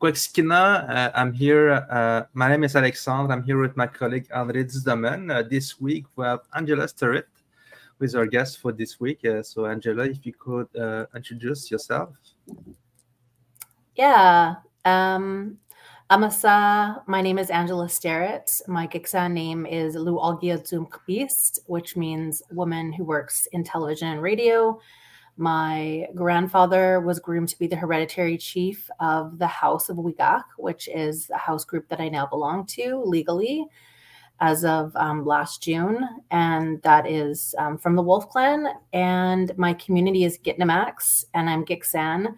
Quexkina. Uh, I'm here. Uh, my name is Alexandre. I'm here with my colleague André Dizdemaine. Uh, this week we have Angela Sterritt with our guest for this week. Uh, so, Angela, if you could uh, introduce yourself. Yeah. Um, Amasa, my name is Angela Sterritt. My Gitxsan name is Lu Algia Zumkbist, which means woman who works in television and radio. My grandfather was groomed to be the hereditary chief of the House of Wigak, which is a house group that I now belong to legally as of um, last June. And that is um, from the Wolf Clan. And my community is Gitanmaax, and I'm Gitxsan.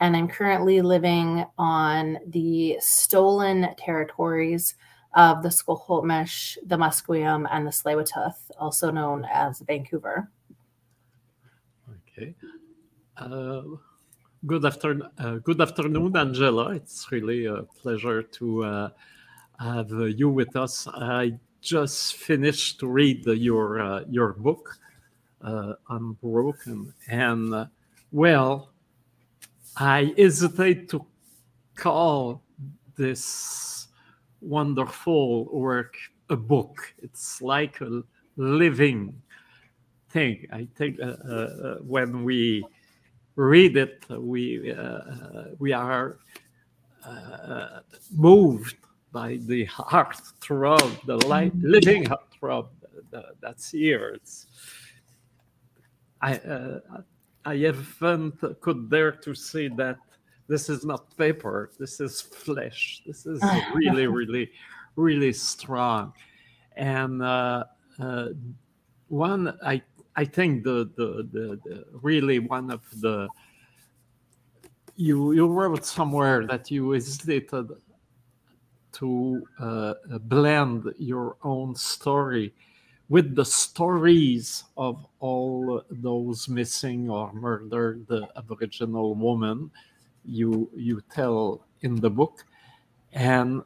And I'm currently living on the stolen territories of the Squamish, the Musqueam, and the Tsleil-Waututh, also known as Vancouver. Okay. Uh, good afternoon, uh, good afternoon, Angela. It's really a pleasure to uh, have you with us. I just finished to read your uh, your book, uh, Unbroken, and uh, well, I hesitate to call this wonderful work a book. It's like a living thing. I think uh, uh, when we read it, we uh, we are uh, moved by the heart throb, the light, living heart throb that's here. It's, I uh, I haven't could dare to say that this is not paper. This is flesh. This is really, really, really strong. And uh, uh, one I I think the, the, the, the, really one of the you you wrote somewhere that you hesitated to uh, blend your own story with the stories of all those missing or murdered Aboriginal women you you tell in the book, and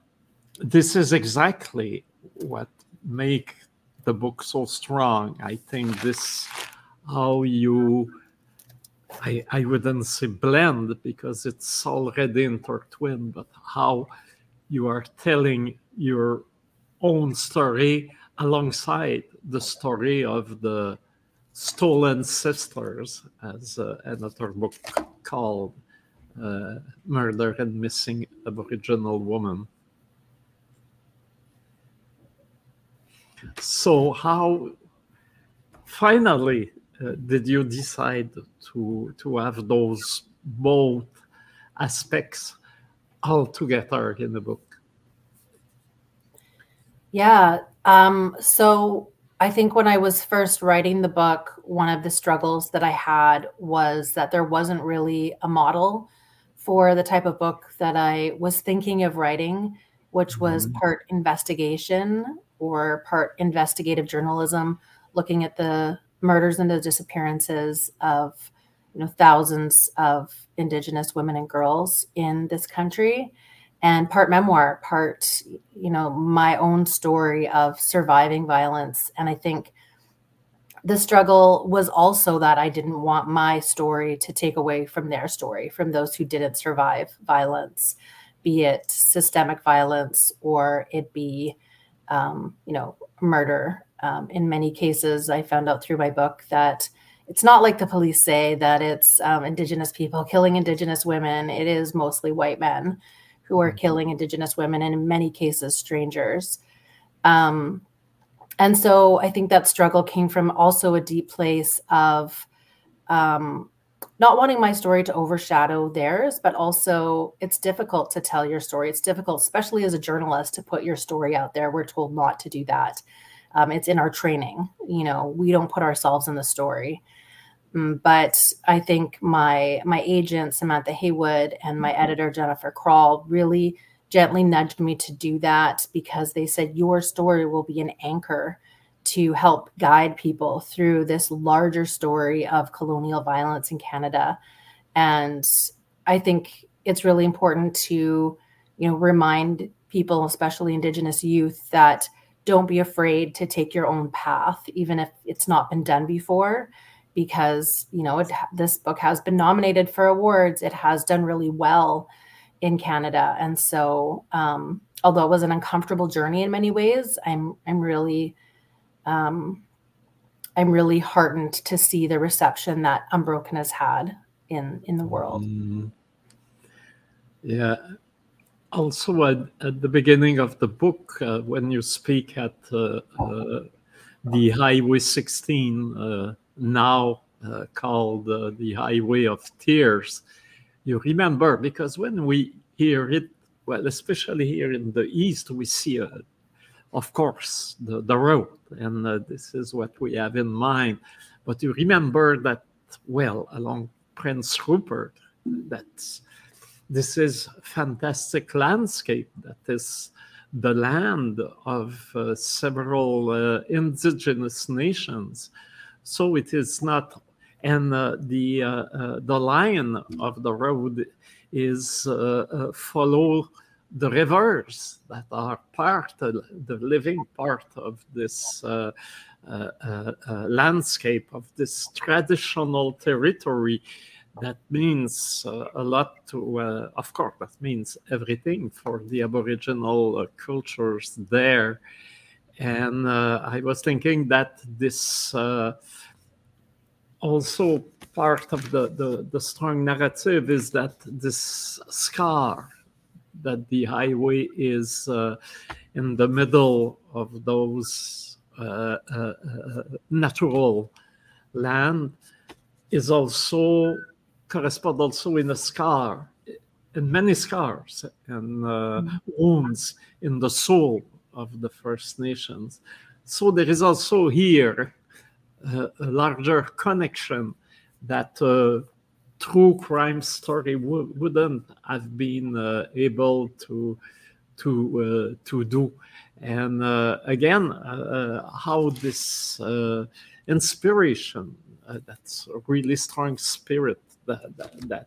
this is exactly what make the book so strong. I think this how you I, I wouldn't say blend because it's already intertwined, but how you are telling your own story alongside the story of the stolen sisters, as uh, another book called uh, Murder and Missing Aboriginal Woman. So, how finally uh, did you decide to to have those both aspects all together in the book? Yeah. Um, so I think when I was first writing the book, one of the struggles that I had was that there wasn't really a model for the type of book that I was thinking of writing, which was mm-hmm. part investigation or part investigative journalism, looking at the murders and the disappearances of you know thousands of indigenous women and girls in this country. And part memoir part you know my own story of surviving violence. And i think the struggle was also that i didn't want my story to take away from their story from those who didn't survive violence be it systemic violence or it be um, you know, murder. Um, in many cases, I found out through my book that it's not like the police say that it's um, Indigenous people killing Indigenous women. It is mostly white men who are mm-hmm. killing Indigenous women, and in many cases, strangers. Um, and so I think that struggle came from also a deep place of um, not wanting my story to overshadow theirs, but also it's difficult to tell your story. It's difficult, especially as a journalist, to put your story out there. We're told not to do that. Um, it's in our training. You know, we don't put ourselves in the story. Um, but I think my my agent Samantha Haywood and my editor Jennifer Krall really gently nudged me to do that because they said your story will be an anchor to help guide people through this larger story of colonial violence in Canada. And I think it's really important to, you know, remind people, especially Indigenous youth, that don't be afraid to take your own path, even if it's not been done before, because you know it, this book has been nominated for awards. It has done really well in Canada. And so, um, although it was an uncomfortable journey in many ways, I'm I'm really um, I'm really heartened to see the reception that Unbroken has had in in the world. Mm. Yeah. Also, at, at, the beginning of the book, uh, when you speak at uh, uh, the Highway 16, uh, now uh, called uh, the Highway of Tears, you remember because when we hear it, well, especially here in the East, we see, of course, the, the road, and this is what we have in mind. But you remember that, well, along Prince Rupert, that this is fantastic landscape that is the land of uh, several uh, indigenous nations. So it is not, and uh, the uh, uh, the line of the road is uh, follow the rivers that are part, of the living part of this landscape of this traditional territory that means uh, a lot to, uh, of course, that means everything for the Aboriginal uh, cultures there. And uh, I was thinking that this uh, also part of the, the, the, strong narrative is that this scar that the highway is uh, in the middle of those natural land is also correspond also in a scar, in many scars and uh, mm-hmm. wounds in the soul of the First Nations. So there is also here uh, a larger connection that uh, true crime story w- wouldn't have been uh, able to to uh, to do. And uh, again, how this inspiration, that's a really strong spirit that, that, that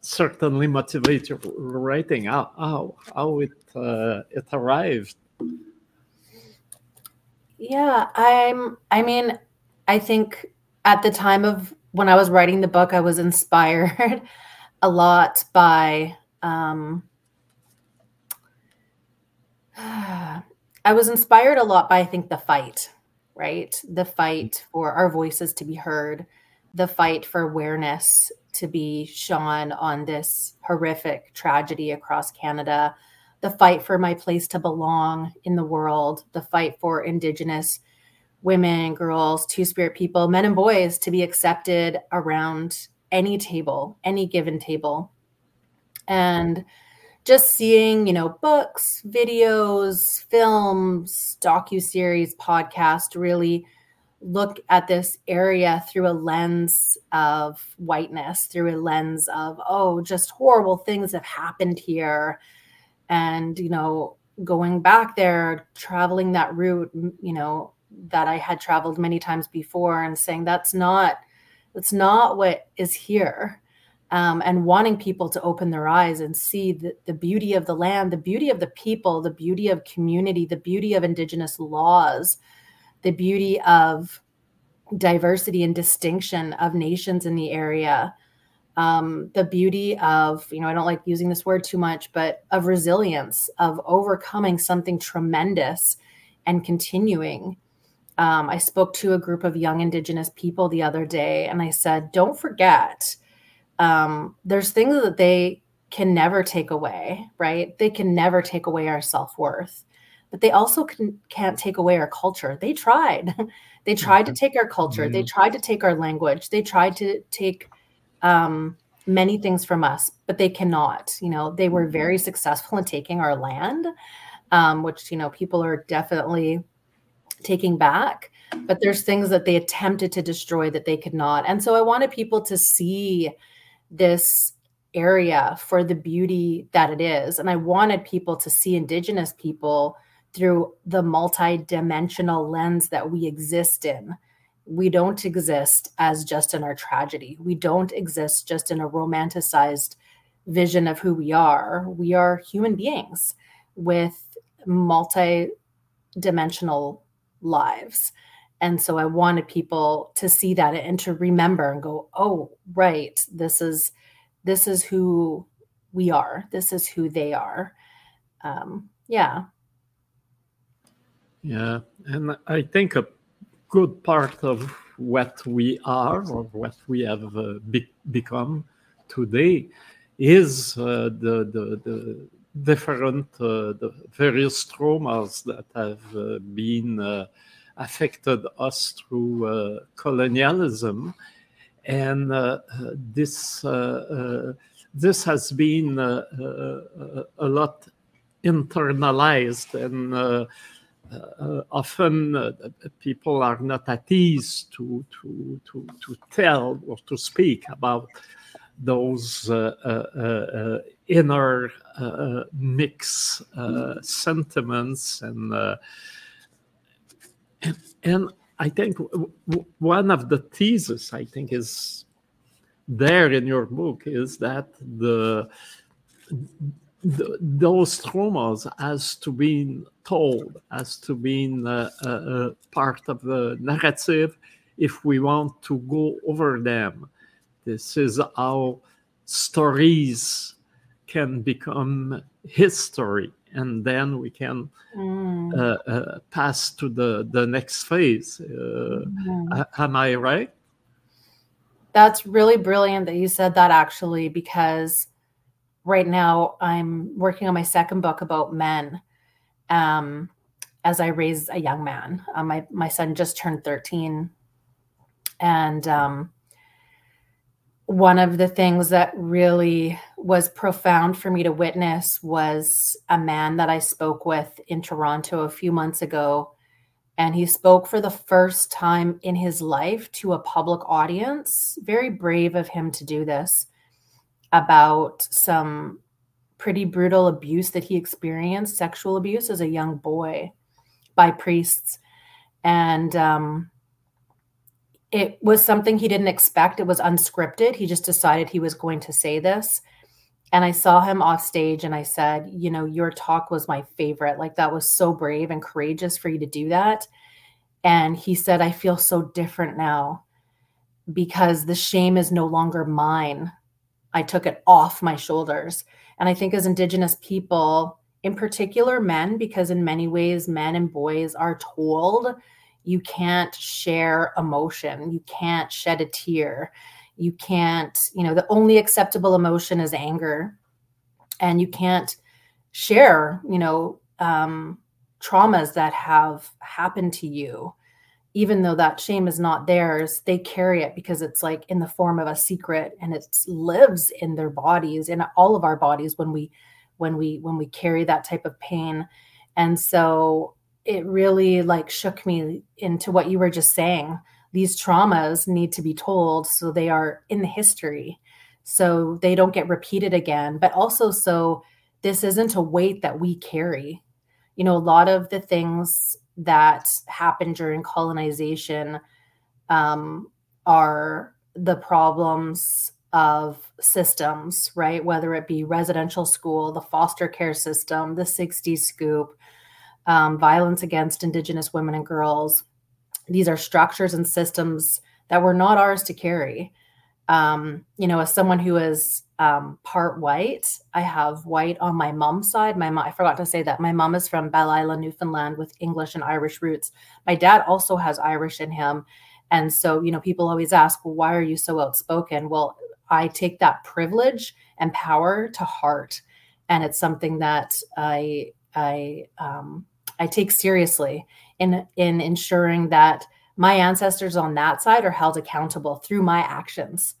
certainly motivate your writing. How how, how it uh, it arrived. Yeah, I'm. I mean, I think at the time of when I was writing the book, I was inspired a lot by. Um, I was inspired a lot by I think the fight, right? The fight for our voices to be heard, the fight for awareness to be shone on this horrific tragedy across Canada, the fight for my place to belong in the world, the fight for Indigenous women, girls, two spirit people, men and boys to be accepted around any table, any given table. And just seeing, you know, books, videos, films, docu-series, podcast really look at this area through a lens of whiteness, through a lens of, oh, just horrible things have happened here. And, you know, going back there, traveling that route, you know, that I had traveled many times before and saying that's not that's not what is here. Um, and wanting people to open their eyes and see the, the beauty of the land, the beauty of the people, the beauty of community, the beauty of indigenous laws, the beauty of diversity and distinction of nations in the area um, the beauty of you know i don't like using this word too much but of resilience of overcoming something tremendous and continuing um, i spoke to a group of young indigenous people the other day and i said don't forget um, there's things that they can never take away right they can never take away our self-worth but they also can, can't take away our culture. They tried. they tried to mm-hmm. take our culture. Mm-hmm. They tried to take our language. They tried to take um, many things from us, but they cannot. You know, they were very mm-hmm. successful in taking our land, um, which you know people are definitely taking back. But there's things that they attempted to destroy that they could not. And so I wanted people to see this area for the beauty that it is. And I wanted people to see Indigenous people through the multi-dimensional lens that we exist in we don't exist as just in our tragedy we don't exist just in a romanticized vision of who we are we are human beings with multi-dimensional lives and so i wanted people to see that and to remember and go oh right this is this is who we are. This is who they are. Um, yeah. Yeah. And I think a good part of what we are or what we have uh, be- become today is uh, the, the, the different uh, the various traumas that have uh, been uh, affected us through colonialism. And this this has been a lot internalized and uh, often uh, people are not at ease to, to, to, to tell or to speak about those uh, inner mix sentiments and, and, and I think one of the theses I think is there in your book is that the those traumas as to be told, as to be uh, uh, uh, part of the narrative if we want to go over them. This is how stories can become history and then we can mm. uh, uh, pass to the, the next phase. Uh, mm. Am I right? That's really brilliant that you said that actually, because right now I'm working on my second book about men. Um, as I raise a young man, uh, my my son just turned 13, and um, one of the things that really was profound for me to witness was a man that I spoke with in Toronto a few months ago. And he spoke for the first time in his life to a public audience. Very brave of him to do this about some pretty brutal abuse that he experienced, sexual abuse as a young boy by priests. And um, it was something he didn't expect. It was unscripted. He just decided he was going to say this. And I saw him off stage and I said, You know, your talk was my favorite. Like, that was so brave and courageous for you to do that. And he said, I feel so different now because the shame is no longer mine. I took it off my shoulders. And I think as Indigenous people, in particular men, because in many ways, men and boys are told you can't share emotion, you can't shed a tear, you can't, you know, the only acceptable emotion is anger. And you can't share, you know, um, traumas that have happened to you even though that shame is not theirs, they carry it because it's like in the form of a secret and it lives in their bodies, in all of our bodies when we when we when we carry that type of pain. And so it really like shook me into what you were just saying. These traumas need to be told so they are in the history so they don't get repeated again, but also so this isn't a weight that we carry. You know, a lot of the things that happened during colonization um, are the problems of systems, right? Whether it be residential school, the foster care system, the 60s scoop, um, violence against Indigenous women and girls. These are structures and systems that were not ours to carry. Um, you know, as someone who is um, part white. I have white on my mom's side. My mom, I forgot to say that my mom is from Belle Isle, Newfoundland, with English and Irish roots. My dad also has Irish in him, and so you know, people always ask, "Well, why are you so outspoken?" Well, I take that privilege and power to heart, and it's something that I I um, I take seriously in in ensuring that my ancestors on that side are held accountable through my actions.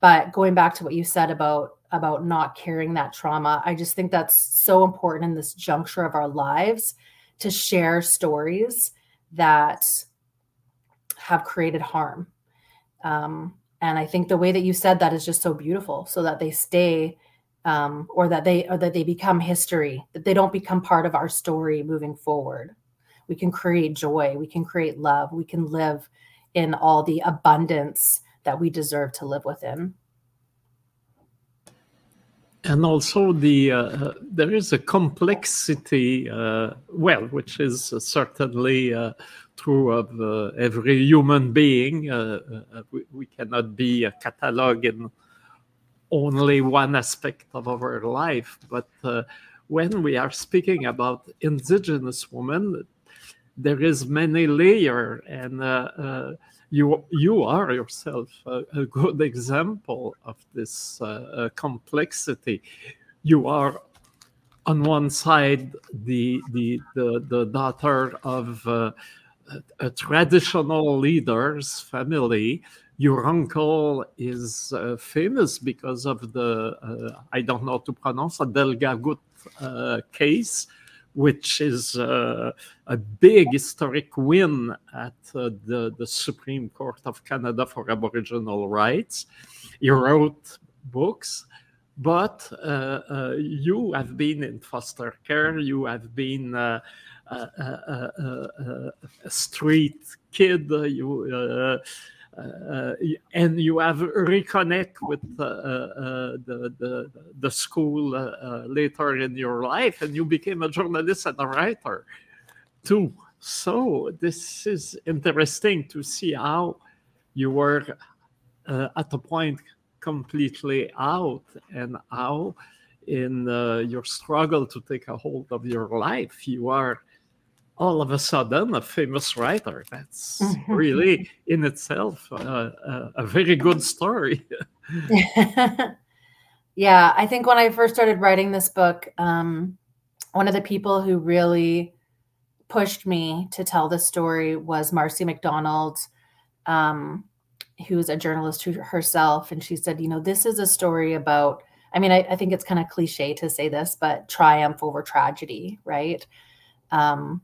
But going back to what you said about about not carrying that trauma i just think that's so important in this juncture of our lives to share stories that have created harm. Um, and i think the way that you said that is just so beautiful so that they stay um, or that they or that they become history that they don't become part of our story moving forward we can create joy we can create love we can live in all the abundance that we deserve to live within. And also, the uh, there is a complexity, uh, well, which is certainly uh, true of uh, every human being. Uh, uh, we, we, cannot be a catalog in only one aspect of our life. But uh, when we are speaking about indigenous women, there is many layer, and uh, uh, you you are yourself a, a good example of this uh, uh, complexity. You are on one side the the the, the daughter of uh, a, a traditional leader's family your uncle is uh, famous because of the uh, I don't know how to pronounce a Delgamuukw uh, case, which is uh, a big historic win at uh, the the Supreme Court of Canada for Aboriginal rights. He wrote books. But uh, you have been in foster care. You have been a street kid. You uh, and you have reconnect with uh, uh, the, the, the school later in your life, and you became a journalist and a writer too. So this is interesting to see how you were at a point completely out and how in uh, your struggle to take a hold of your life you are all of a sudden a famous writer. That's mm-hmm. really in itself uh, a, a very good story. yeah, I think when I first started writing this book, um, one of the people who really pushed me to tell the story was Marcy McDonald, um, who's a journalist herself. And she said, you know, this is a story about, I mean, I, I think it's kind of cliche to say this, but triumph over tragedy, right? Um,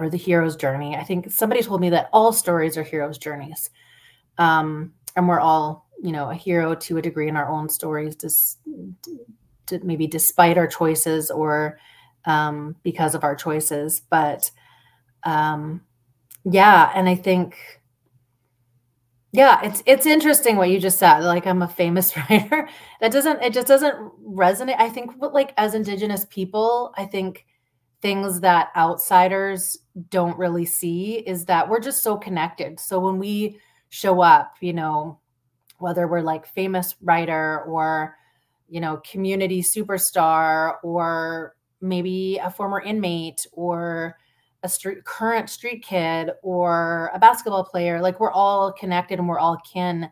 or the hero's journey. I think somebody told me that all stories are hero's journeys. Um, and we're all, you know, a hero to a degree in our own stories, just maybe despite our choices or um, because of our choices. But um, yeah, and I think yeah, it's it's interesting what you just said. Like I'm a famous writer. That doesn't it just doesn't resonate. I think like as indigenous people, I think things that outsiders don't really see is that we're just so connected. So when we show up, you know, whether we're like famous writer or, you know, community superstar or maybe a former inmate or a street current street kid or a basketball player, like we're all connected and we're all kin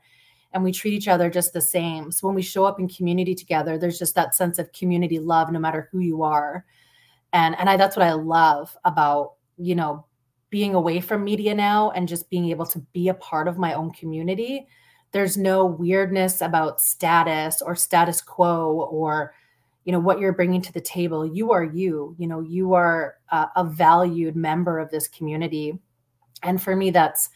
and we treat each other just the same. So when we show up in community together, there's just that sense of community love no matter who you are and and I that's what I love about you know being away from media now and just being able to be a part of my own community. There's no weirdness about status or status quo or you know what you're bringing to the table. You are you. You know you are a, a valued member of this community, and for me that's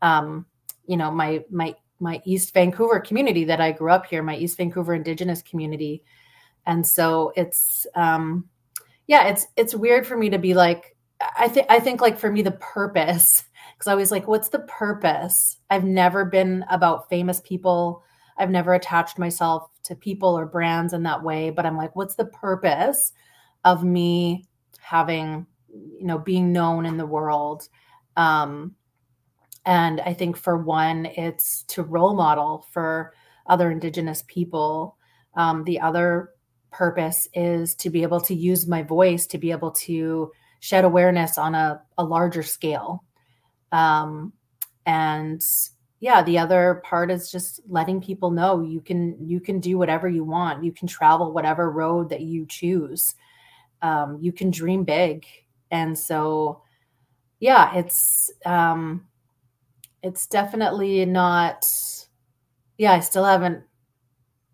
um, you know my my my East Vancouver community that I grew up here, my East Vancouver Indigenous community, and so it's um, yeah, it's it's weird for me to be like I think I think like for me the purpose because I was like, what's the purpose? I've never been about famous people. I've never attached myself to people or brands in that way. But I'm like, what's the purpose of me having, you know, being known in the world? Um, and I think for one, it's to role model for other Indigenous people. Um, the other purpose is to be able to use my voice to be able to shed awareness on a, a larger scale. Um, and yeah, the other part is just letting people know you can you can do whatever you want. You can travel whatever road that you choose. Um, you can dream big. And so yeah, it's um it's definitely not yeah, I still haven't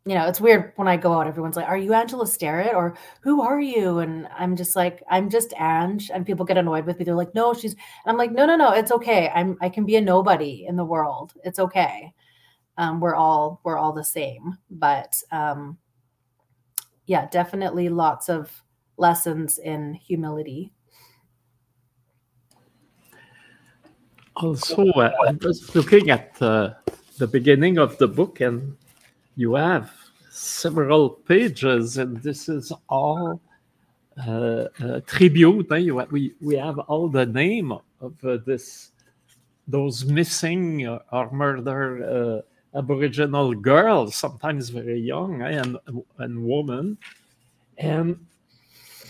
you know, it's weird when I go out, everyone's like, Are you Angela Sterritt? Or who are you? And I'm just like, I'm just Ange. And people get annoyed with me. They're like, No, she's and I'm like, No, no, no, it's okay. I'm I can be a nobody in the world. It's okay. Um, we're all we're all the same. But um yeah, definitely lots of lessons in humility. Also, uh, I'm just looking at uh, the beginning of the book and you have several pages, and this is all uh, uh, tribute. Eh? You, we we have all the name of uh, this those missing or murdered Aboriginal girls, sometimes very young, eh, and and woman. And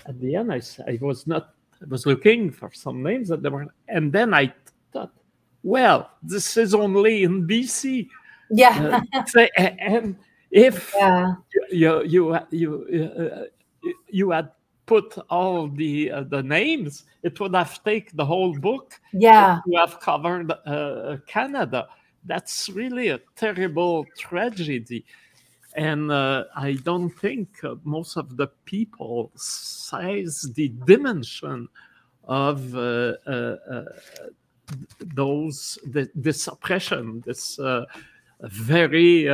at the end, I, I was not. I was looking for some names that there were, and then I thought, well, this is only in BC. Yeah. Uh, and if yeah. you you you uh, you had put all the uh, the names, it would have taken the whole book. Yeah, to have covered uh, Canada. That's really a terrible tragedy, and uh, I don't think uh, most of the people size the dimension of uh, uh, those the, this oppression, this very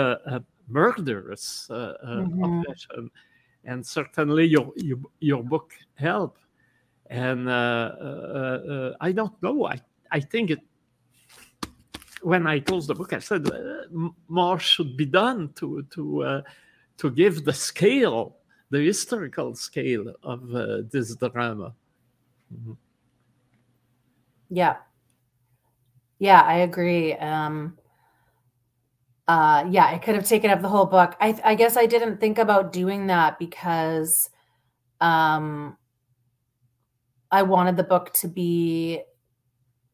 murderous mm-hmm. oppression and certainly your your, your book help. And uh, uh, uh, I don't know. I I think it. When I closed the book, I said more should be done to to to give the scale, the historical scale of this drama. Mm-hmm. Yeah. Yeah, I agree. Um, uh, yeah, I could have taken up the whole book. I, I guess I didn't think about doing that because um, I wanted the book to be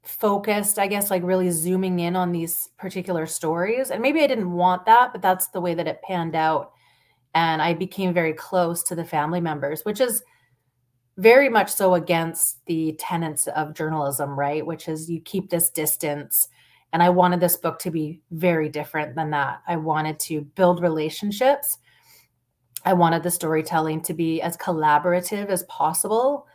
focused, I guess, like really zooming in on these particular stories. And maybe I didn't want that, but that's the way that it panned out. And I became very close to the family members, which is very much so against the tenets of journalism, right? Which is you keep this distance and I wanted this book to be very different than that. I wanted to build relationships. I wanted the storytelling to be as collaborative as possible.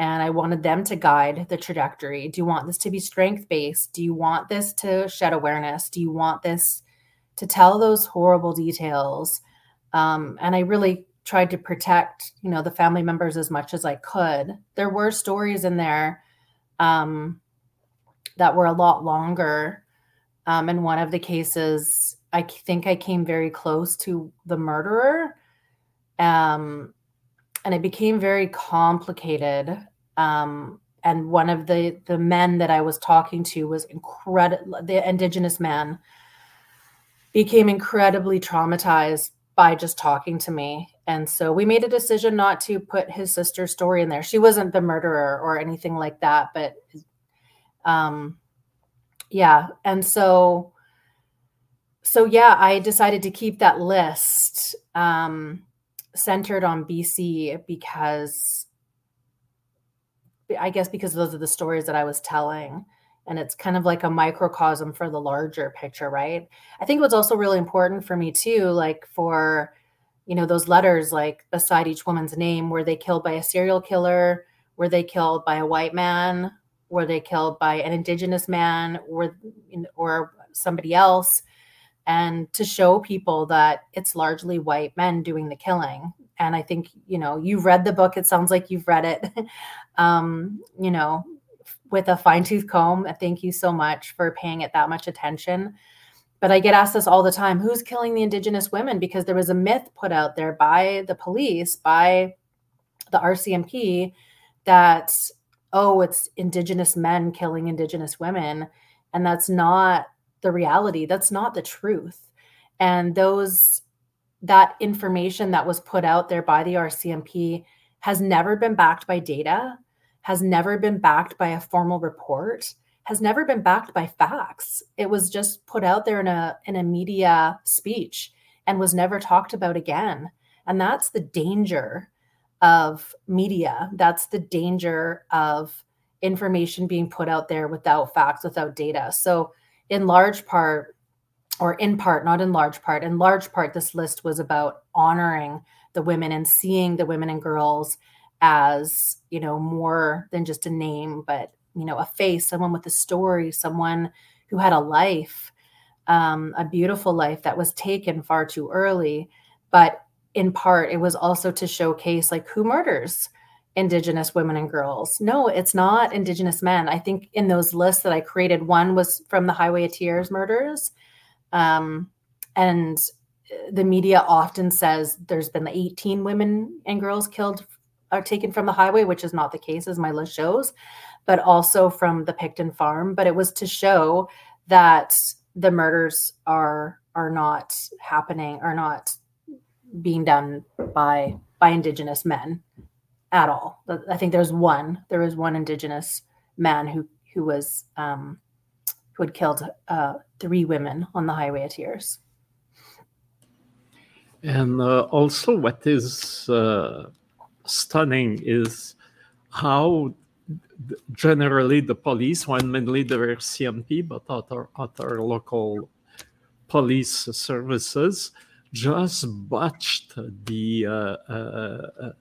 And I wanted them to guide the trajectory. Do you want this to be strength based? Do you want this to shed awareness? Do you want this to tell those horrible details? Um, and I really tried to protect, you know, the family members as much as I could. There were stories in there um, that were a lot longer. Um, in one of the cases, I think I came very close to the murderer. Um, and it became very complicated. Um, and one of the the men that I was talking to was incredible. The indigenous man became incredibly traumatized by just talking to me. And so we made a decision not to put his sister's story in there. She wasn't the murderer or anything like that, but um, yeah. And so, so yeah, I decided to keep that list um, centered on BC because I guess because those are the stories that I was telling. And it's kind of like a microcosm for the larger picture, right? I think what's also really important for me too, like for, you know, those letters, like beside each woman's name, were they killed by a serial killer? Were they killed by a white man? Were they killed by an indigenous man or or somebody else? And to show people that it's largely white men doing the killing. And i think you know you've read the book it sounds like you've read it. Um, you know with a fine-tooth comb thank you so much for paying it that much attention. But i get asked this all the time who's killing the indigenous women? Because there was a myth put out there by the police by the rcmp that oh, it's indigenous men killing indigenous women. And that's not the reality. That's not the truth. And those that information that was put out there by the RCMP has never been backed by data, has never been backed by a formal report, has never been backed by facts. It was just put out there in a in a media speech and was never talked about again. And that's the danger of media. That's the danger of information being put out there without facts, without data. So, in large part, or in part, not in large part, in large part, this list was about honoring the women and seeing the women and girls as, you know, more than just a name, but, you know, a face, someone with a story, someone who had a life, um, a beautiful life that was taken far too early. But in part it was also to showcase like who murders indigenous women and girls. No it's not indigenous men. I think in those lists that i created one was from the highway of tears murders. Um, and the media often says there's been 18 women and girls killed are taken from the highway which is not the case as my list shows but also from the Pickton farm. But it was to show that the murders are are not happening, are not being done by by indigenous men at all. I think there's one. There was one indigenous man who who was um, who had killed uh, three women on the highway of tears. And uh, also, what is uh, stunning is how generally the police, when mainly the RCMP, but other other local police services, just botched the uh, uh, uh,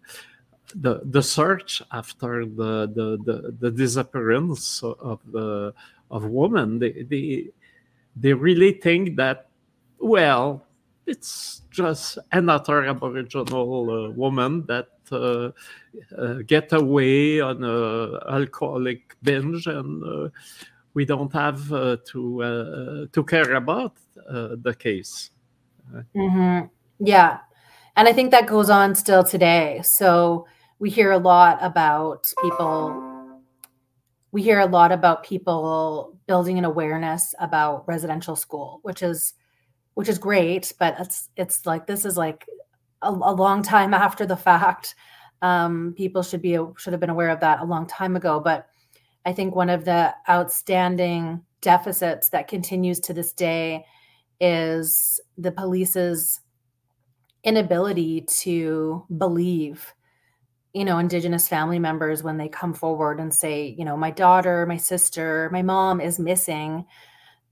the the search after the the the, the disappearance of the of women. They they they really think that well it's just another Aboriginal uh, woman that uh, uh, get away on a alcoholic binge, and uh, we don't have uh, to to care about the case. Mm-hmm. Yeah, and I think that goes on still today. So we hear a lot about people. We hear a lot about people building an awareness about residential school, which is which is great, but it's it's like this is like a, a long time after the fact. Um, people should be should have been aware of that a long time ago. But I think one of the outstanding deficits that continues to this day is the police's inability to believe you know indigenous family members when they come forward and say you know my daughter my sister my mom is missing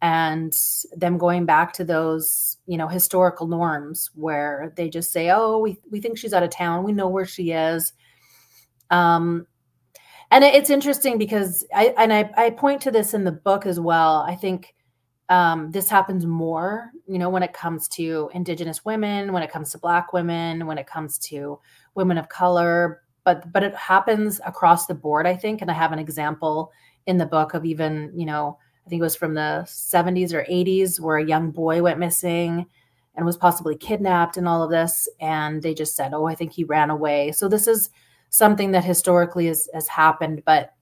and them going back to those you know historical norms where they just say oh we, we think she's out of town. We know where she is. Um and it's interesting because i and I, I point to this in the book as well. I think um, this happens more you know when it comes to indigenous women when it comes to black women when it comes to women of color but but it happens across the board i think and i have an example in the book of even you know I think it was from the 70s or 80s, where a young boy went missing and was possibly kidnapped and all of this. And they just said, oh, I think he ran away. So this is something that historically has, has happened, but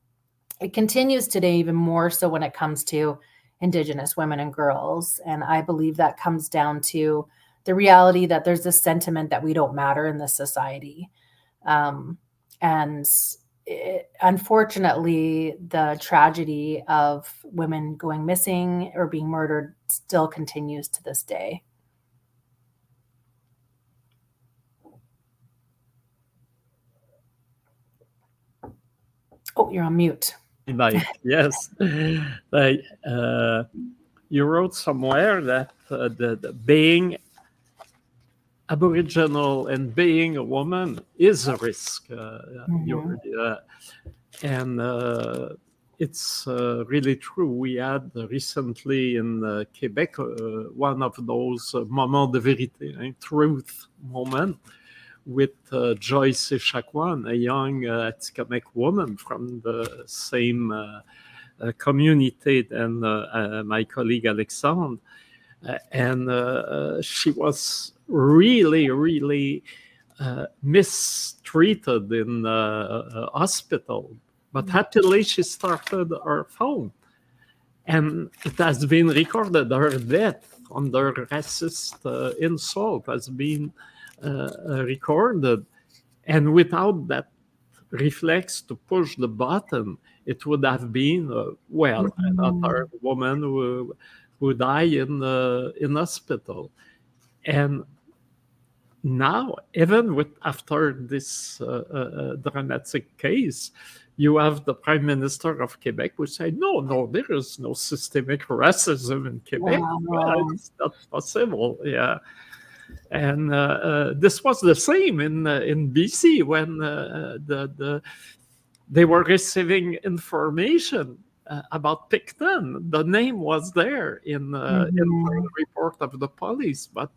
it continues today even more so when it comes to Indigenous women and girls. And I believe that comes down to the reality that there's this sentiment that we don't matter in this society. Um, and it, unfortunately, the tragedy of women going missing or being murdered still continues to this day. Oh, you're on mute. Like, yes. Like, uh, you wrote somewhere that uh, the, the being Aboriginal and being a woman is a risk. Uh, mm-hmm. uh, and uh, it's uh, really true. We had recently in uh, Quebec uh, one of those moments de vérité, eh, truth moment, with Joyce Echaquan, a young Atikamekw woman from the same community than my colleague Alexandre. and she was really, really uh, mistreated in the uh, hospital. But mm. happily, she started her phone. And it has been recorded her death under racist uh, insult has been uh, uh, recorded. And without that reflex to push the button, it would have been, uh, well, mm-hmm. another woman who, who died in, in hospital. And now, even with after this uh, uh, uh, dramatic case, you have the prime minister of Quebec who say, "No, no, there is no systemic racism in Quebec. Wow. Well, it's not possible." Yeah, and uh, uh, this was the same in uh, in BC when the the they were receiving information about Pickton. The name was there in mm-hmm. in the report of the police, but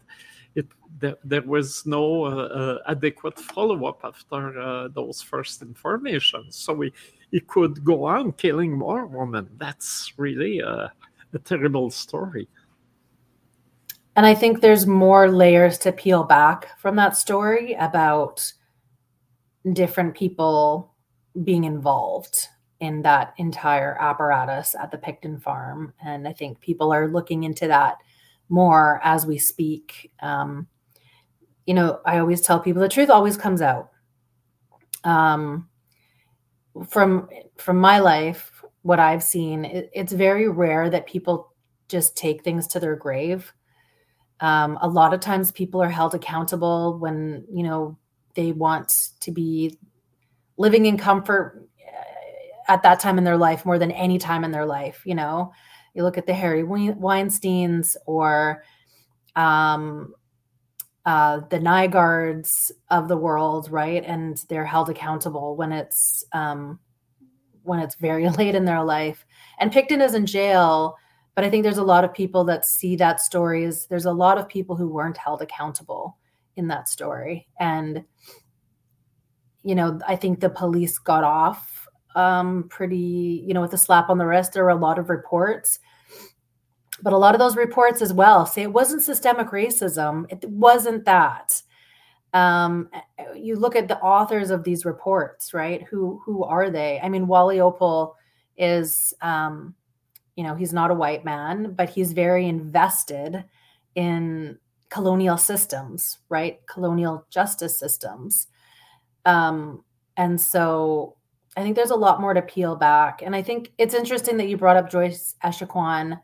it there, there was no uh, uh, adequate follow-up after uh, those first information so we he could go on killing more women that's really a, a terrible story and i think there's more layers to peel back from that story about different people being involved in that entire apparatus at the Pickton farm. And I think people are looking into that more as we speak. Um, you know, I always tell people the truth always comes out. Um, from from my life, what I've seen, it, it's very rare that people just take things to their grave. Um, a lot of times, people are held accountable when you know they want to be living in comfort uh, at that time in their life more than any time in their life. You know, you look at the Harvey Weinsteins or um, uh, the Nygards of the world, right? And they're held accountable when it's um, when it's very late in their life. And Pickton is in jail, but I think there's a lot of people that see that story as there's a lot of people who weren't held accountable in that story, and you know, I think the police got off um, pretty, you know, with a slap on the wrist. There were a lot of reports but a lot of those reports as well say it wasn't systemic racism. It wasn't that. Um, you look at the authors of these reports, right? Who who are they? I mean, Wally Oppal is, um, you know, he's not a white man, but he's very invested in colonial systems, right? Colonial justice systems. Um, and so I think there's a lot more to peel back. And I think it's interesting that you brought up Joyce Echaquan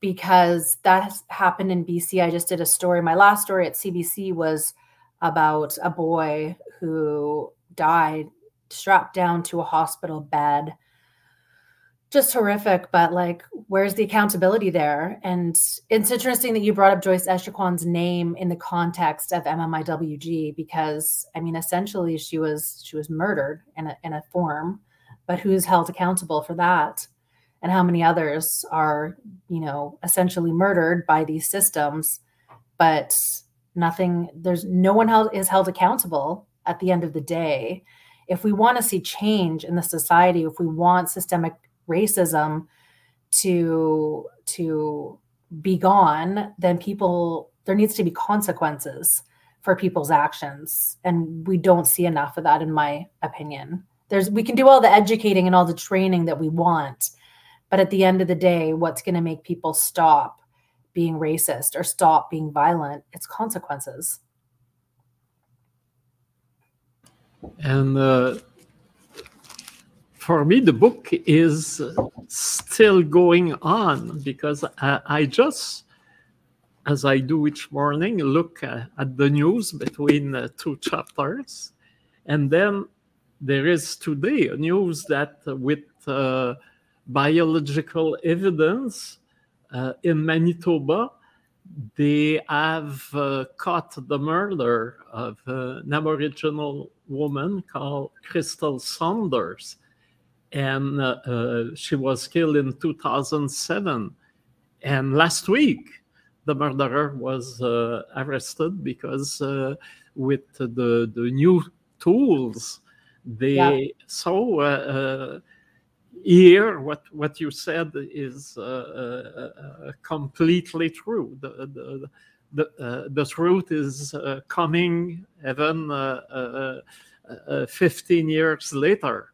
because that happened in BC. I just did a story. My last story at CBC was about a boy who died strapped down to a hospital bed. Just horrific, but like, where's the accountability there? And it's interesting that you brought up Joyce Echaquan's name in the context of MMIWG because, I mean, essentially, she was she was murdered in a in a form, but who's held accountable for that? and how many others are you know essentially murdered by these systems but nothing there's no one held, is held accountable at the end of the day if we want to see change in the society if we want systemic racism to to be gone then people there needs to be consequences for people's actions and we don't see enough of that in my opinion there's we can do all the educating and all the training that we want but at the end of the day, what's going to make people stop being racist or stop being violent? It's consequences. And uh, for me, the book is still going on because I, I just, as I do each morning, look uh, at the news between uh, two chapters. And then there is today news that with uh, biological evidence uh, in Manitoba. They have uh, caught the murder of uh, an Aboriginal woman called Crystal Saunders. And uh, uh, she was killed in 2007. And last week, the murderer was uh, arrested because with the, the new tools, they yeah. so here what what you said is uh, uh, uh, completely true the the the, uh, the truth is uh, coming even uh, 15 years later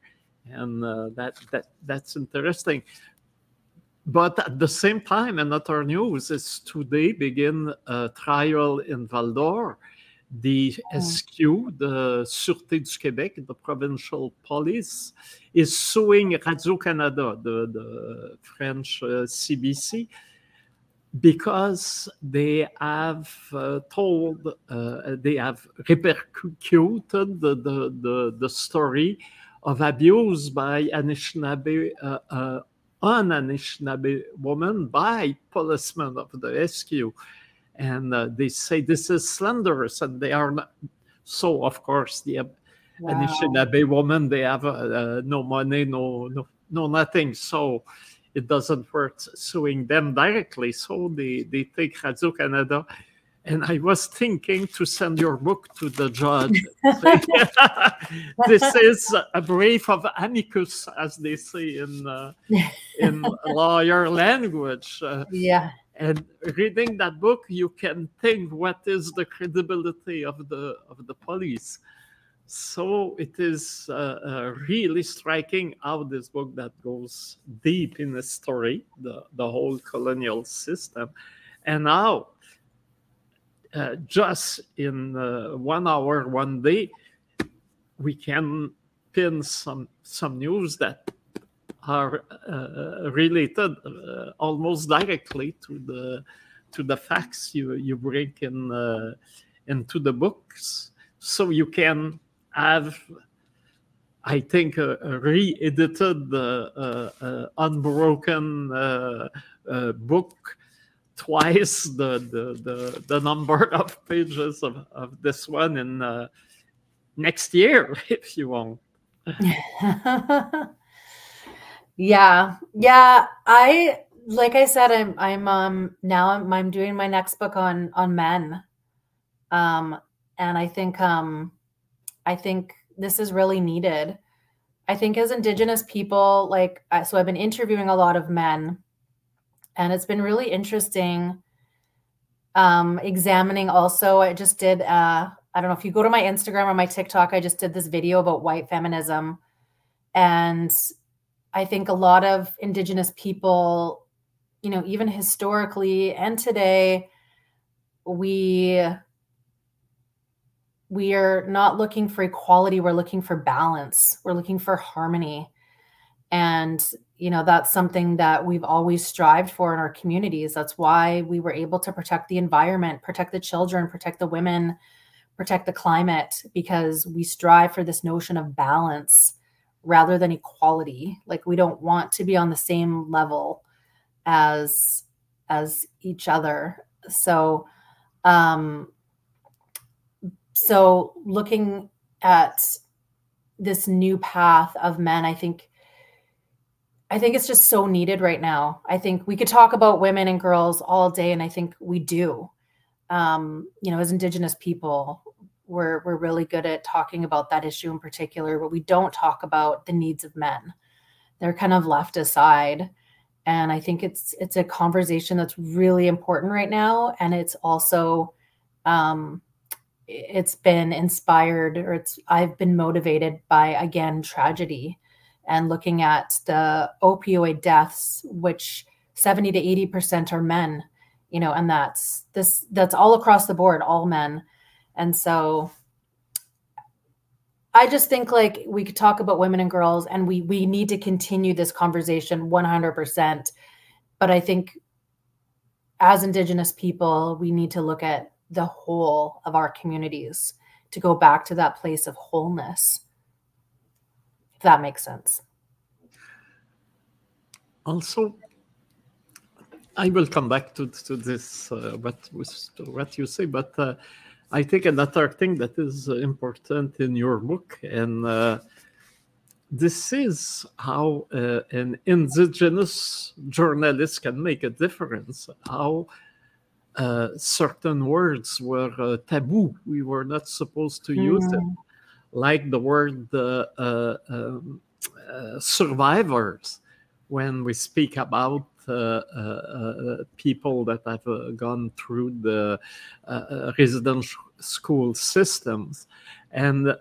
and that that that's interesting. But at the same time another news is today begin a trial in val d'or. The SQ, the Sûreté du Québec, the provincial police, is suing Radio-Canada, the, the French uh, CBC, because they have uh, told, uh, they have repercuted the, the, the, the, story of abuse by Anishinaabe, uh, uh, an Anishinaabe woman by policemen of the SQ and uh, they say this is slanderous, and they are not. So, of course, the wow. Anishinaabe woman, they have uh, uh, no money, no, no, no, nothing. So, it doesn't work suing them directly. So, they, they take Radio Canada. And I was thinking to send your book to the judge. this is a brief of amicus, as they say in uh, in lawyer language. Uh, yeah and reading that book you can think what is the credibility of the of the police so it is uh, uh, really striking how this book that goes deep in the story the, the whole colonial system And now, uh, just in uh, one hour, one day, we can pin some some news that are uh, related uh, almost directly to the to the facts you you bring in uh, into the books, so you can have I think a, a re-edited, uh, uh, uh, unbroken book twice the, the, the the number of pages of, of this one in next year, if you want. yeah, yeah. I like I said, I'm I'm um now I'm I'm doing my next book on on men, um, and I think um, I think this is really needed. I think as Indigenous people, like, so I've been interviewing a lot of men, and it's been really interesting um, examining also. I just did, uh, I don't know if you go to my Instagram or my TikTok, I just did this video about white feminism. And I think a lot of Indigenous people, you know, even historically and today, we we are not looking for equality we're looking for balance we're looking for harmony and you know that's something that we've always strived for in our communities. That's why we were able to protect the environment protect the children protect the women protect the climate because we strive for this notion of balance rather than equality. Like we don't want to be on the same level as as each other. So um so looking at this new path of men i think i think it's just so needed right now. I think we could talk about women and girls all day and i think we do. Um, you know as indigenous people we're we're really good at talking about that issue in particular but we don't talk about the needs of men. They're kind of left aside and i think it's it's a conversation that's really important right now and it's also um, it's been inspired or it's I've been motivated by again tragedy and looking at the opioid deaths which 70 to 80% are men you know and that's this that's all across the board all men and so I just think like we could talk about women and girls and we we need to continue this conversation 100% but I think as indigenous people we need to look at the whole of our communities to go back to that place of wholeness. If that makes sense. Also, I will come back to, to this, uh, what, what you say, but uh, I think another thing that is important in your book, and uh, this is how uh, an indigenous journalist can make a difference, how uh, certain words were uh, taboo. We were not supposed to use mm. them, like the word uh, um, uh, survivors. When we speak about uh, people that have gone through the residential school systems, and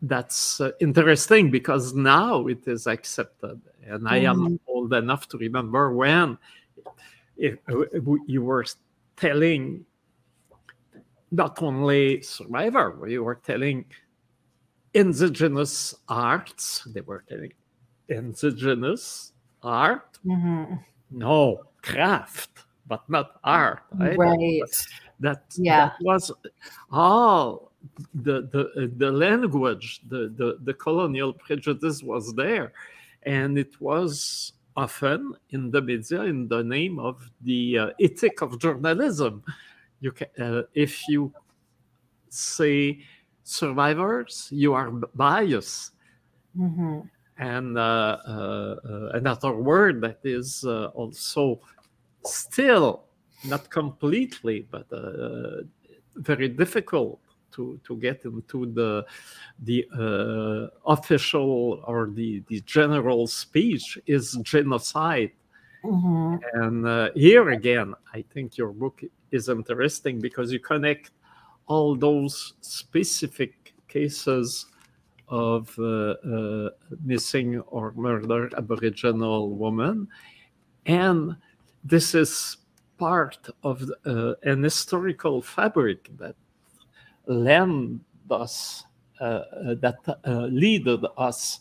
that's interesting because now it is accepted, and mm. I am mm-hmm. old enough to remember when if you were telling not only survivor, you were telling indigenous arts, they were telling indigenous art. Mm-hmm. No, craft, but not art. Right. right. That, yeah. that was all the, the, the language, the, the, the colonial prejudice was there. And it was often in the media in the name of the uh, ethic of journalism. You can, uh, if you say survivors, you are biased. Mm-hmm. And uh, uh, another word that is uh, also still not completely, but very difficult to to get into the the uh, official or the the general speech is genocide. Mm-hmm. And uh, here again, I think your book is interesting because you connect all those specific cases of uh, uh, missing or murdered Aboriginal women. And this is part of uh, an historical fabric that led us, uh, uh, that uh, leaded us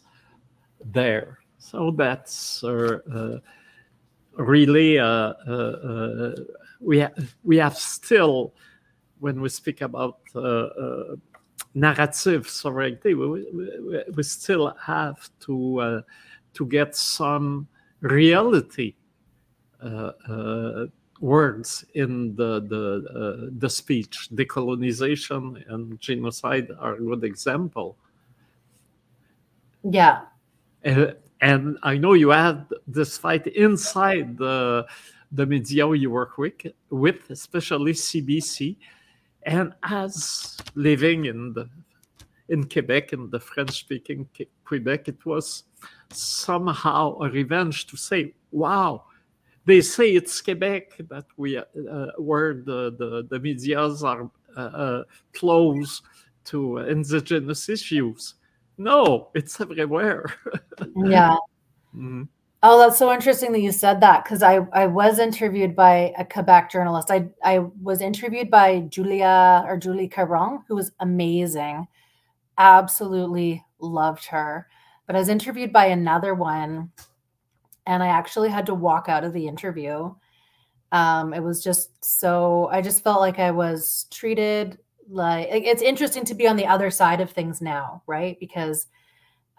there. So that's really we ha- we have still when we speak about narrative sovereignty, we, we, we, still have to to get some reality uh, uh, words in the the uh, the speech. Decolonization and genocide are a good example. Yeah. and I know you had this fight inside the the media you work with, with especially CBC, and as living in the in Quebec in the French-speaking Quebec, it was somehow a revenge to say, "Wow, they say it's Quebec that we uh, where the, the the media's are uh, uh, close to indigenous issues. No, it's everywhere. yeah. Mm-hmm. Oh, that's so interesting that you said that because I, I was interviewed by a Quebec journalist. I, I was interviewed by Julia or Julie Caron, who was amazing. Absolutely loved her. But I was interviewed by another one and I actually had to walk out of the interview. Um, it was just so I just felt like I was treated like it's interesting to be on the other side of things now, right? Because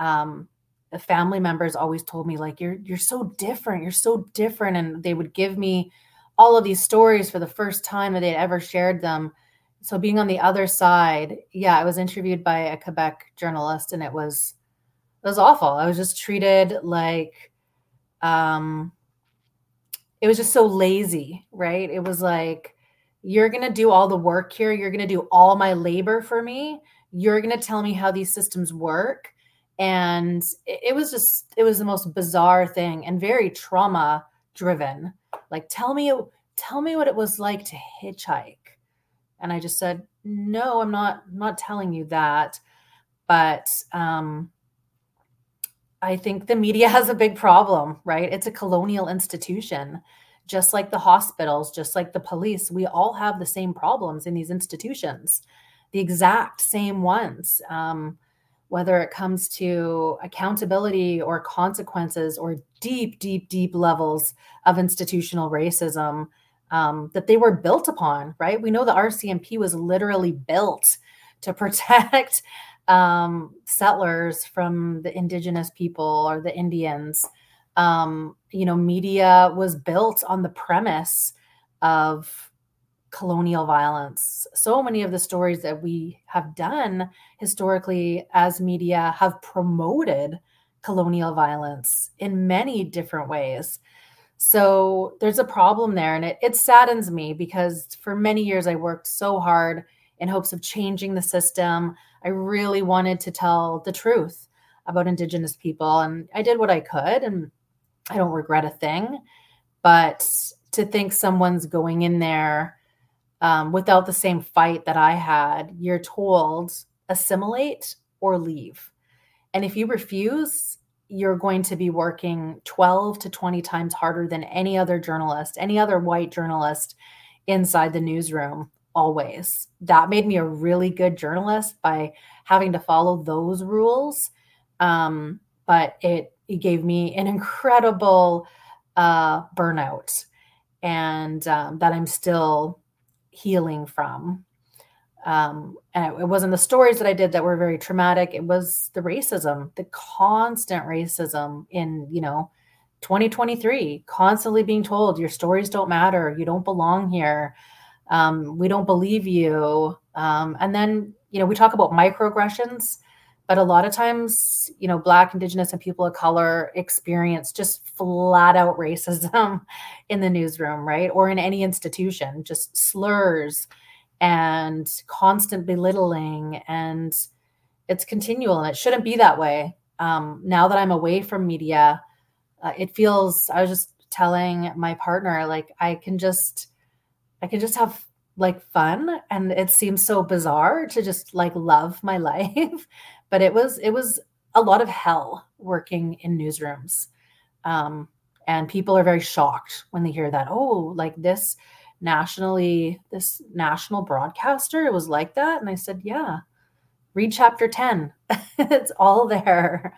um, the family members always told me like you're you're so different, you're so different, and they would give me all of these stories for the first time that they'd ever shared them. So being on the other side, yeah, I was interviewed by a Quebec journalist, and it was it was awful. I was just treated like um it was just so lazy right it was like you're going to do all the work here you're going to do all my labor for me you're going to tell me how these systems work and it, was just it was the most bizarre thing and very trauma driven like tell me tell me what it was like to hitchhike and i just said no i'm not I'm not telling you that but um I think the media has a big problem, right? It's a colonial institution, just like the hospitals, just like the police. We all have the same problems in these institutions, the exact same ones. Um, whether it comes to accountability or consequences or deep, deep, deep levels of institutional racism um, that they were built upon, right? We know the RCMP was literally built to protect um, settlers from the indigenous people or the Indians. Um, you know, media was built on the premise of colonial violence. So many of the stories that we have done historically as media have promoted colonial violence in many different ways. So there's a problem there. And it, it saddens me because for many years I worked so hard in hopes of changing the system. I really wanted to tell the truth about Indigenous people, and I did what I could, and I don't regret a thing. But to think someone's going in there um, without the same fight that I had, you're told assimilate or leave. And if you refuse, you're going to be working 12 to 20 times harder than any other journalist, any other white journalist inside the newsroom always. That made me a really good journalist by having to follow those rules. Um, but it, it gave me an incredible uh, burnout and um, that I'm still healing from. Um, and it, wasn't the stories that I did that were very traumatic. It was the racism, the constant racism in, you know, 2023, constantly being told your stories don't matter, you don't belong here um, we don't believe you um, and then you know we talk about microaggressions but a lot of times you know black indigenous and people of color experience just flat out racism in the newsroom right? Or in any institution just slurs and constant belittling and it's continual and it shouldn't be that way. Um, now that i'm away from media uh, it feels i was just telling my partner like i can just I can just have like fun and it seems so bizarre to just like love my life but it was it was a lot of hell working in newsrooms um And people are very shocked when they hear that. Oh, like this nationally, this national broadcaster, it was like that. And I said, yeah, read chapter 10. it's all there.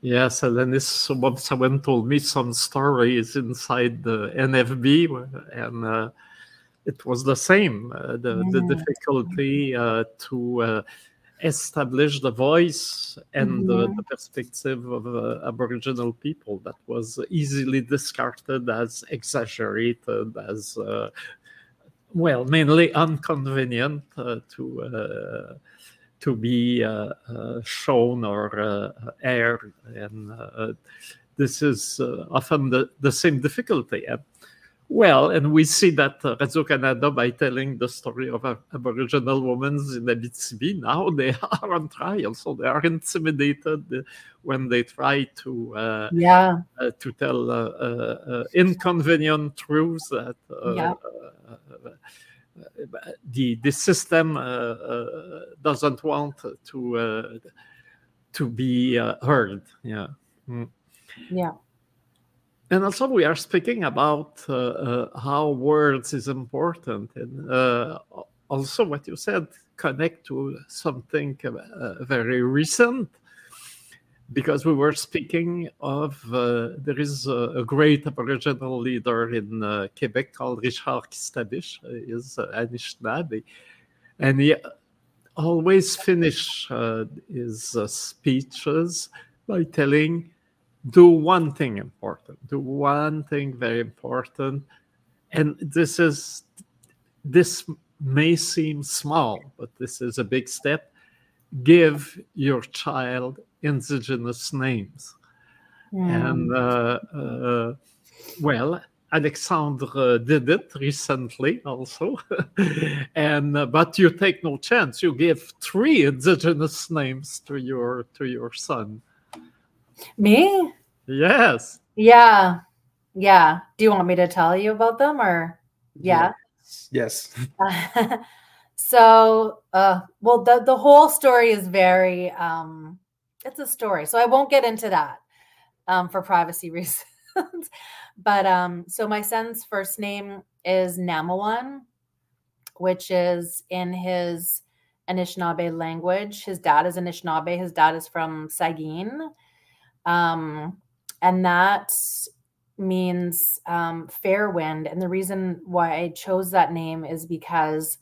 Yes, this once someone told me some stories inside the NFB, and uh, it was the same. Uh, the, the difficulty uh, to uh, establish the voice and mm-hmm. the, the, perspective of uh, Aboriginal people that was easily discarded as exaggerated, as uh, well, mainly inconvenient to to be uh, uh, shown or uh, aired. And this is often the, the same difficulty. Well, and we see that uh, Radio Canada by telling the story of Aboriginal women in Abitibi. Now they are on trial, so they are intimidated when they try to uh, yeah uh, to tell inconvenient truths that yeah the the system uh, uh, doesn't want to uh, to be heard. Yeah. Mm. Yeah. And also, we are speaking about how words is important, and also what you said connect to something very recent. Because we were speaking of uh, there is a, a, great Aboriginal leader in uh, Quebec called Richard Kistabish, uh, is uh, Anishinaabe, and he always finish uh, his uh, speeches by telling, "Do one thing important, do one thing very important," and this is this may seem small, but this is a big step. Give your child indigenous names. And uh, uh, well, Alexandre did it recently also, and uh, but you take no chance. You give three indigenous names to your to your son. Me? Yes. Yeah, yeah. Do you want me to tell you about them, or yeah? Yes. yes. so, uh, well, the the whole story is very um it's a story. So I won't get into that um, for privacy reasons. but um, so my son's first name is Namawan, which is in his Anishinaabe language. His dad is Anishinaabe. His dad is from Sagin. Um, and that means um, fair wind. And the reason why I chose that name is because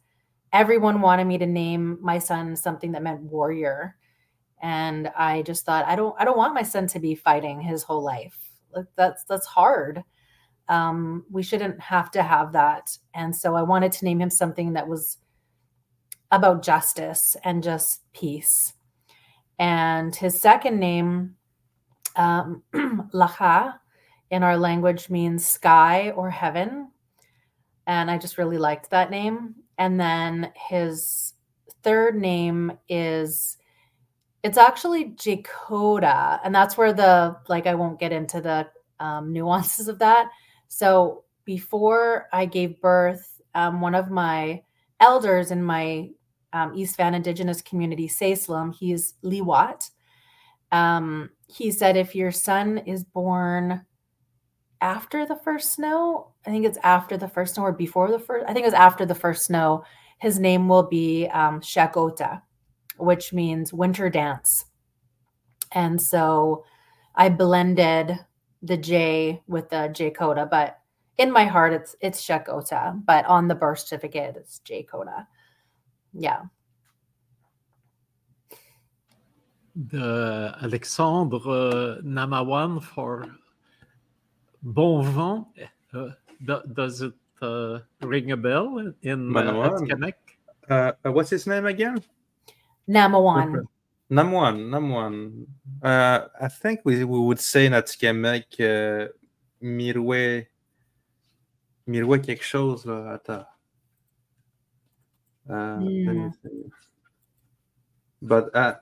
everyone wanted me to name my son something that meant warrior. And i just thought i don't i don't want my son to be fighting his whole life. That's that's hard. Um, we shouldn't have to have that. And so i wanted to name him something that was about justice and just peace. And his second name um, lacha in our language means sky or heaven and i just really liked that name and then his third name is it's actually Jacoda, and that's where the like I won't get into the um, nuances of that. So before I gave birth, um, one of my elders in my um, East Van Indigenous community, Salem, he's Lil'wat. Um, he said if your son is born after the first snow, I think it's after the first snow or before the first, I think it was after the first snow, his name will be um, Shakota which means winter dance. And so I blended the J with the J coda, but in my heart it's it's Shakota, but on the birth certificate it's J coda. Yeah. The Alexandre uh, Namawan for Bon Vent. Uh, does it uh, ring a bell in uh, uh, what's his name again? Namawan. Namawan, Namawan. Uh, I think we, we would say in Atikamek uh, Mirwe. Mirwe quelque chose, là. Attends. Uh, mm. But uh,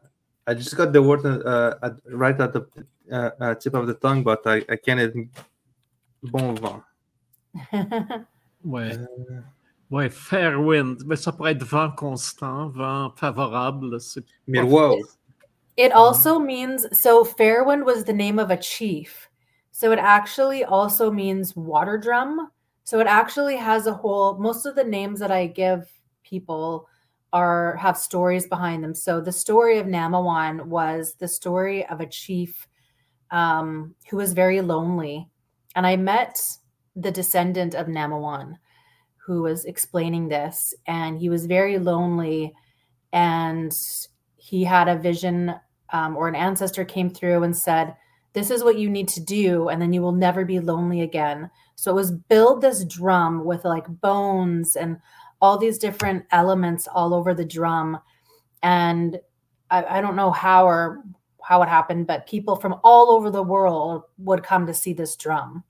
I just got the word uh, at, right at the uh, uh, tip of the tongue, but I, I can't. Bon vent. ouais. Uh, Oui, fair wind, mais ça pourrait être vent constant, vent favorable. Mirwao. It also means so Fairwind was the name of a chief. So it actually also means water drum. So it actually has a whole most of the names that I give people are have stories behind them. So the story of Namawan was the story of a chief um, who was very lonely. And I met the descendant of Namawan who was explaining this, and he was very lonely and he had a vision um, or an ancestor came through and said, This is what you need to do, and then you will never be lonely again. So it was build this drum with like bones and all these different elements all over the drum. And I, I don't know how or how it happened, but people from all over the world would come to see this drum.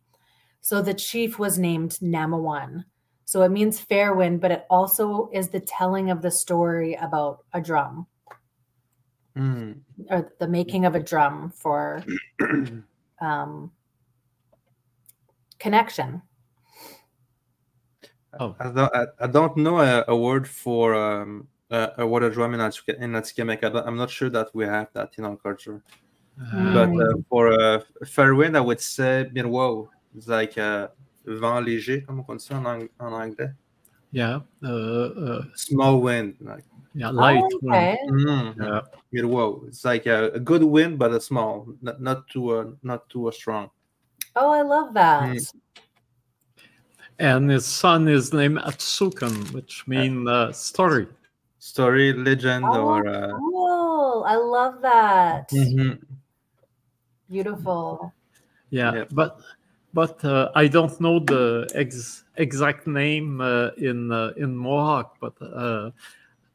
So the chief was named Namawan. So it means fair wind, but it also is the telling of the story about a drum Mm. or the making of a drum for um, connection. Oh. I don't, I, I don't know a, a word for um, a, a water drum in Atsuke- in Atsukemek. I don't- I'm not sure that we have that in our culture. But Mm. uh, for uh, fair wind, I would say wow. It's like uh, vent léger, comme on dit ça en, ang- en anglais. yeah, uh, uh, Small wind, like yeah, light Oh, wind. okay. mm, Yeah. Mirwao. It's like a, a good wind, but a small, not, not too uh, not too uh, strong. Oh, I love that. Mm. And his son is named Atsukan, which mean uh, story. Story, legend, Oh, or uh, cool. I love that. mhm. Beautiful. Yeah, Yeah. but but uh, I don't know the ex- exact name uh, in uh, in Mohawk, but uh,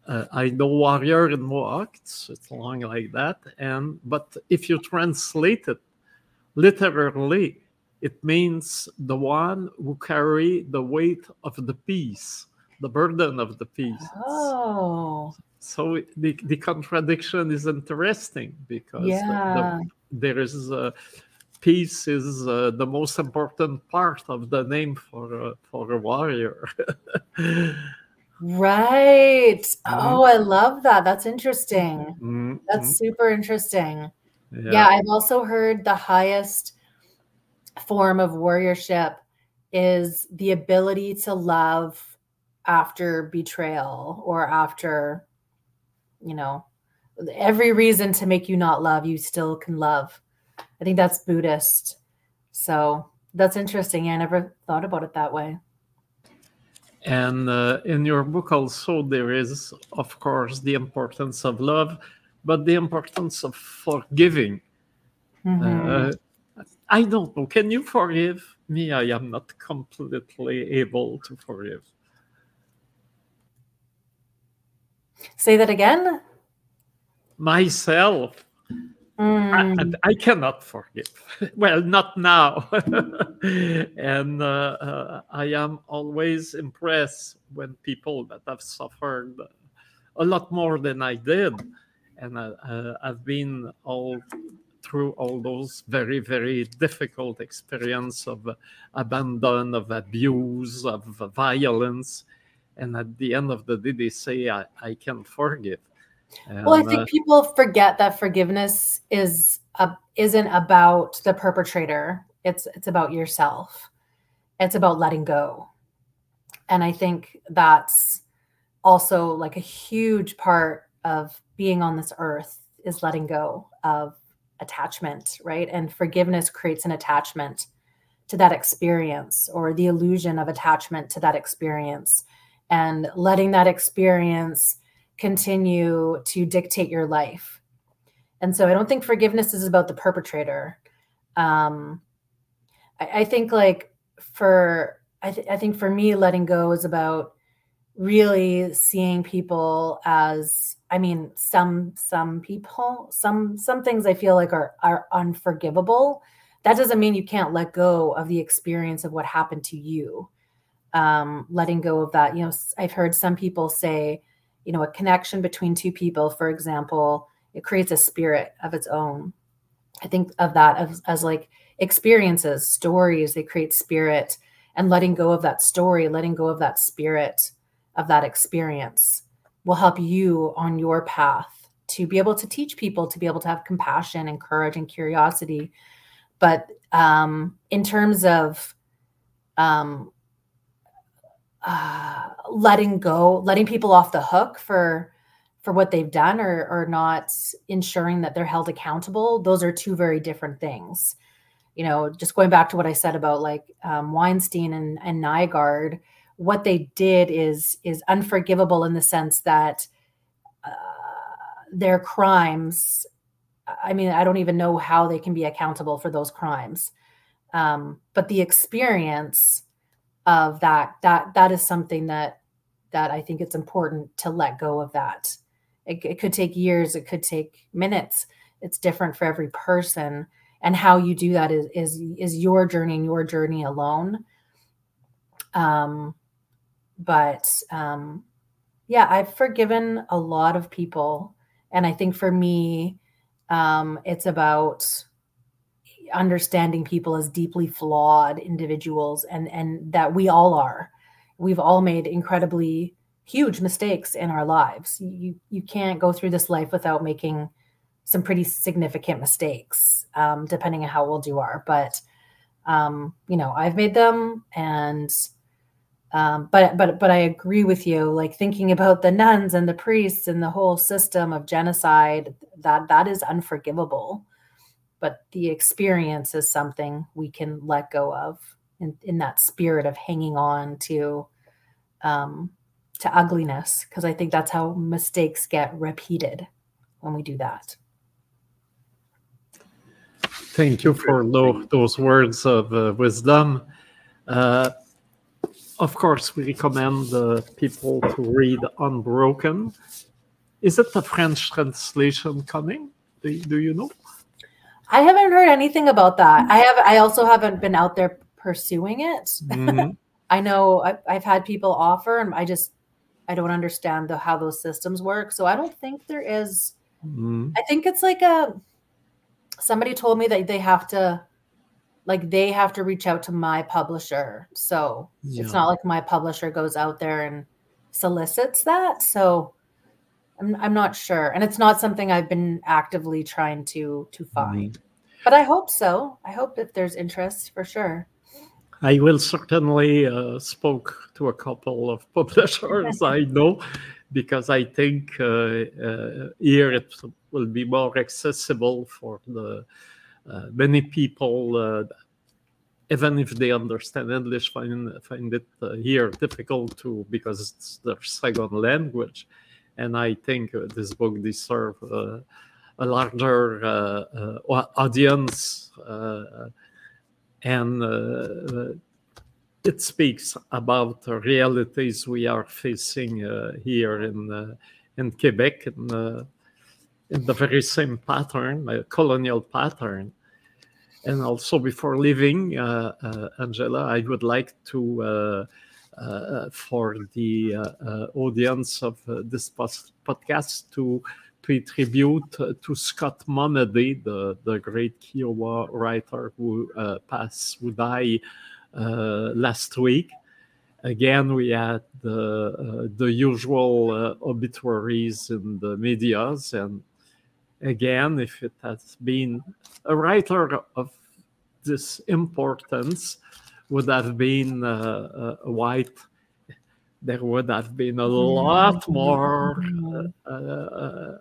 uh, I know warrior in Mohawk. It's, it's long like that, and but if you translate it literally, it means the one who carry the weight of the peace, the burden of the peace. Oh, So the, the contradiction is interesting because the- the, yeah. there is uh, peace is uh, the most important part of the name for uh, for a warrior. Right. Oh, I love that. That's interesting. Mm, That's super interesting. mm, Yeah. I've also heard the highest form of warriorship is the ability to love after betrayal or after, you know, every reason to make you not love, you still can love. I think that's Buddhist. So that's interesting. I never thought about it that way. And uh, in your book also there is, of course, the importance of love, but the importance of forgiving. Mhm. Uh, I don't know. Can you forgive me? I am not completely able to forgive. Say that again. Myself, I, Mm. I- I cannot forgive. well, not now. and uh, uh, I am always impressed when people that have suffered a lot more than I did, and uh, uh, I've been all through all those very, very difficult experience of abandon, of abuse, of violence. And at the end of the day, they say, I, I can forgive. Well, I think uh, people forget that forgiveness is a, isn't about the perpetrator. It's it's about yourself. It's about letting go. And I think that's also like a huge part of being on this earth is letting go of attachment, right? And forgiveness creates an attachment to that experience or the illusion of attachment to that experience and letting that experience continue to dictate your life. And so I don't think forgiveness is about the perpetrator. Um, I, I think like for I, th- I think for me, letting go is about really seeing people as I mean, some some people, some some things I feel like are are unforgivable. That doesn't mean you can't let go of the experience of what happened to you. Um, letting go of that, you know, I've heard some people say, you know, a connection between two people, for example, it creates a spirit of its own. I think of that as, as like experiences, stories, they create spirit and letting go of that story, letting go of that spirit of that experience will help you on your path to be able to teach people to be able to have compassion and courage and curiosity. But um, in terms of um, uh, letting go, letting people off the hook for for what they've done or or not ensuring that they're held accountable, those are two very different things. You know, just going back to what I said about like um, Weinstein and, and Nygard, what they did is is unforgivable in the sense that uh, their crimes. I mean, I don't even know how they can be accountable for those crimes. Um, but the experience of that that that is something that that I think it's important to let go of that. It, it could take years, it could take minutes. It's different for every person, and how you do that is is is your journey and your journey alone. Um, but um, yeah, I've forgiven a lot of people, and I think for me, um, it's about understanding people as deeply flawed individuals and and that we all are. We've all made incredibly huge mistakes in our lives. You you can't go through this life without making some pretty significant mistakes um, depending on how old you are. But um, you know i've made them and um, but but but i agree with you like thinking about the nuns and the priests and the whole system of genocide that that is unforgivable. But the experience is something we can let go of in, in that spirit of hanging on to um, to ugliness because i think that's how mistakes get repeated when we do that. Thank you for lo- those words of uh, wisdom. Uh, of course we recommend uh, people to read unbroken is it the french translation coming do, do you know I haven't heard anything about that. I have. I also haven't been out there pursuing it. Mm-hmm. I know I've, I've, had people offer, and I just I don't understand the, how those systems work. So I don't think there is, mm-hmm. I think it's like a. Somebody told me that they have to, like they have to reach out to my publisher. So yeah. it's not like my publisher goes out there and solicits that. So I'm, I'm not sure and it's not something i've been actively trying to to find mm-hmm. but i hope so i hope that there's interest for sure i will certainly uh, spoke to a couple of publishers i know because i think uh, uh, here it will be more accessible for the many people uh, even if they understand English, find find it uh, here difficult to because it's their second language and I think uh, this book deserves uh, a larger uh, audience, and it speaks about the realities we are facing here in in Quebec in, in the very same pattern, a colonial pattern. And also, before leaving, uh, uh, Angela, I would like to uh, for the audience of this podcast to pay tribute to Scott Momaday, the, the great Kiowa writer who passed, who died last week. Again we had the uh, the usual uh, obituaries in the medias and again if it has been a writer of this importance would have been uh, uh, white, there would have been a lot more uh, uh,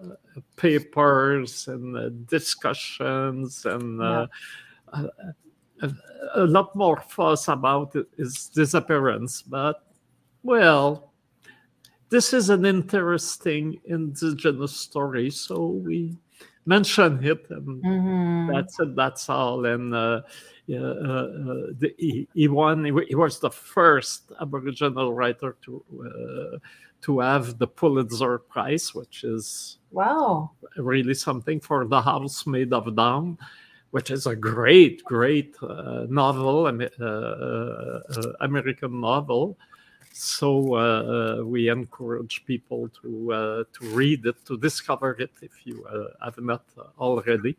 papers and discussions and yeah. a, a, lot more fuss about his disappearance. But, well, this is an interesting indigenous story, so we mention it, and mm-hmm. that's it. That's all. And uh, uh, uh, the, he, he, won. He, was the first Aboriginal writer to uh, to have the Pulitzer Prize, which is wow, really something for the House Made of Dawn, which is a great, great uh, novel, uh, American novel. So uh, we encourage people to to read it, to discover it if you have not already.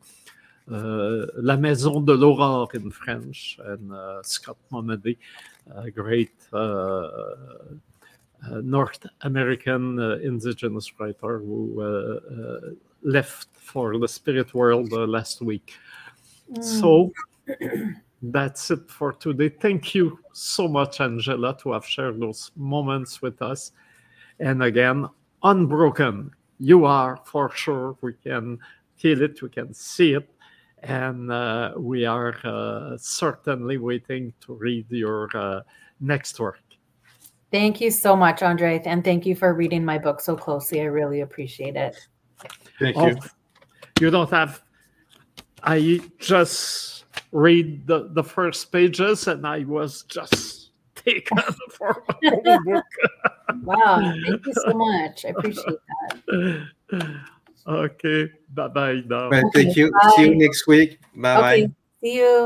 Uh, La Maison de l'Aurore in French, and uh, Scott Momaday, a great uh, North American indigenous writer who left for the spirit world uh, last week. Mm. So that's it for today. Thank you so much, Angela, to have shared those moments with us. And again, unbroken, you are for sure. We can feel it, we can see it. And uh, we are uh, certainly waiting to read your uh, next work. Thank you so much, Andre. And thank you for reading my book so closely. I really appreciate it. Thank you. Oh, you don't have. I just read the, the first pages and I was just taken for my whole book. Wow. Thank you so much. I appreciate that. okay. Bye bye now. Well, Okay, thank you. bye. See you next week. Bye bye. Okay. See you.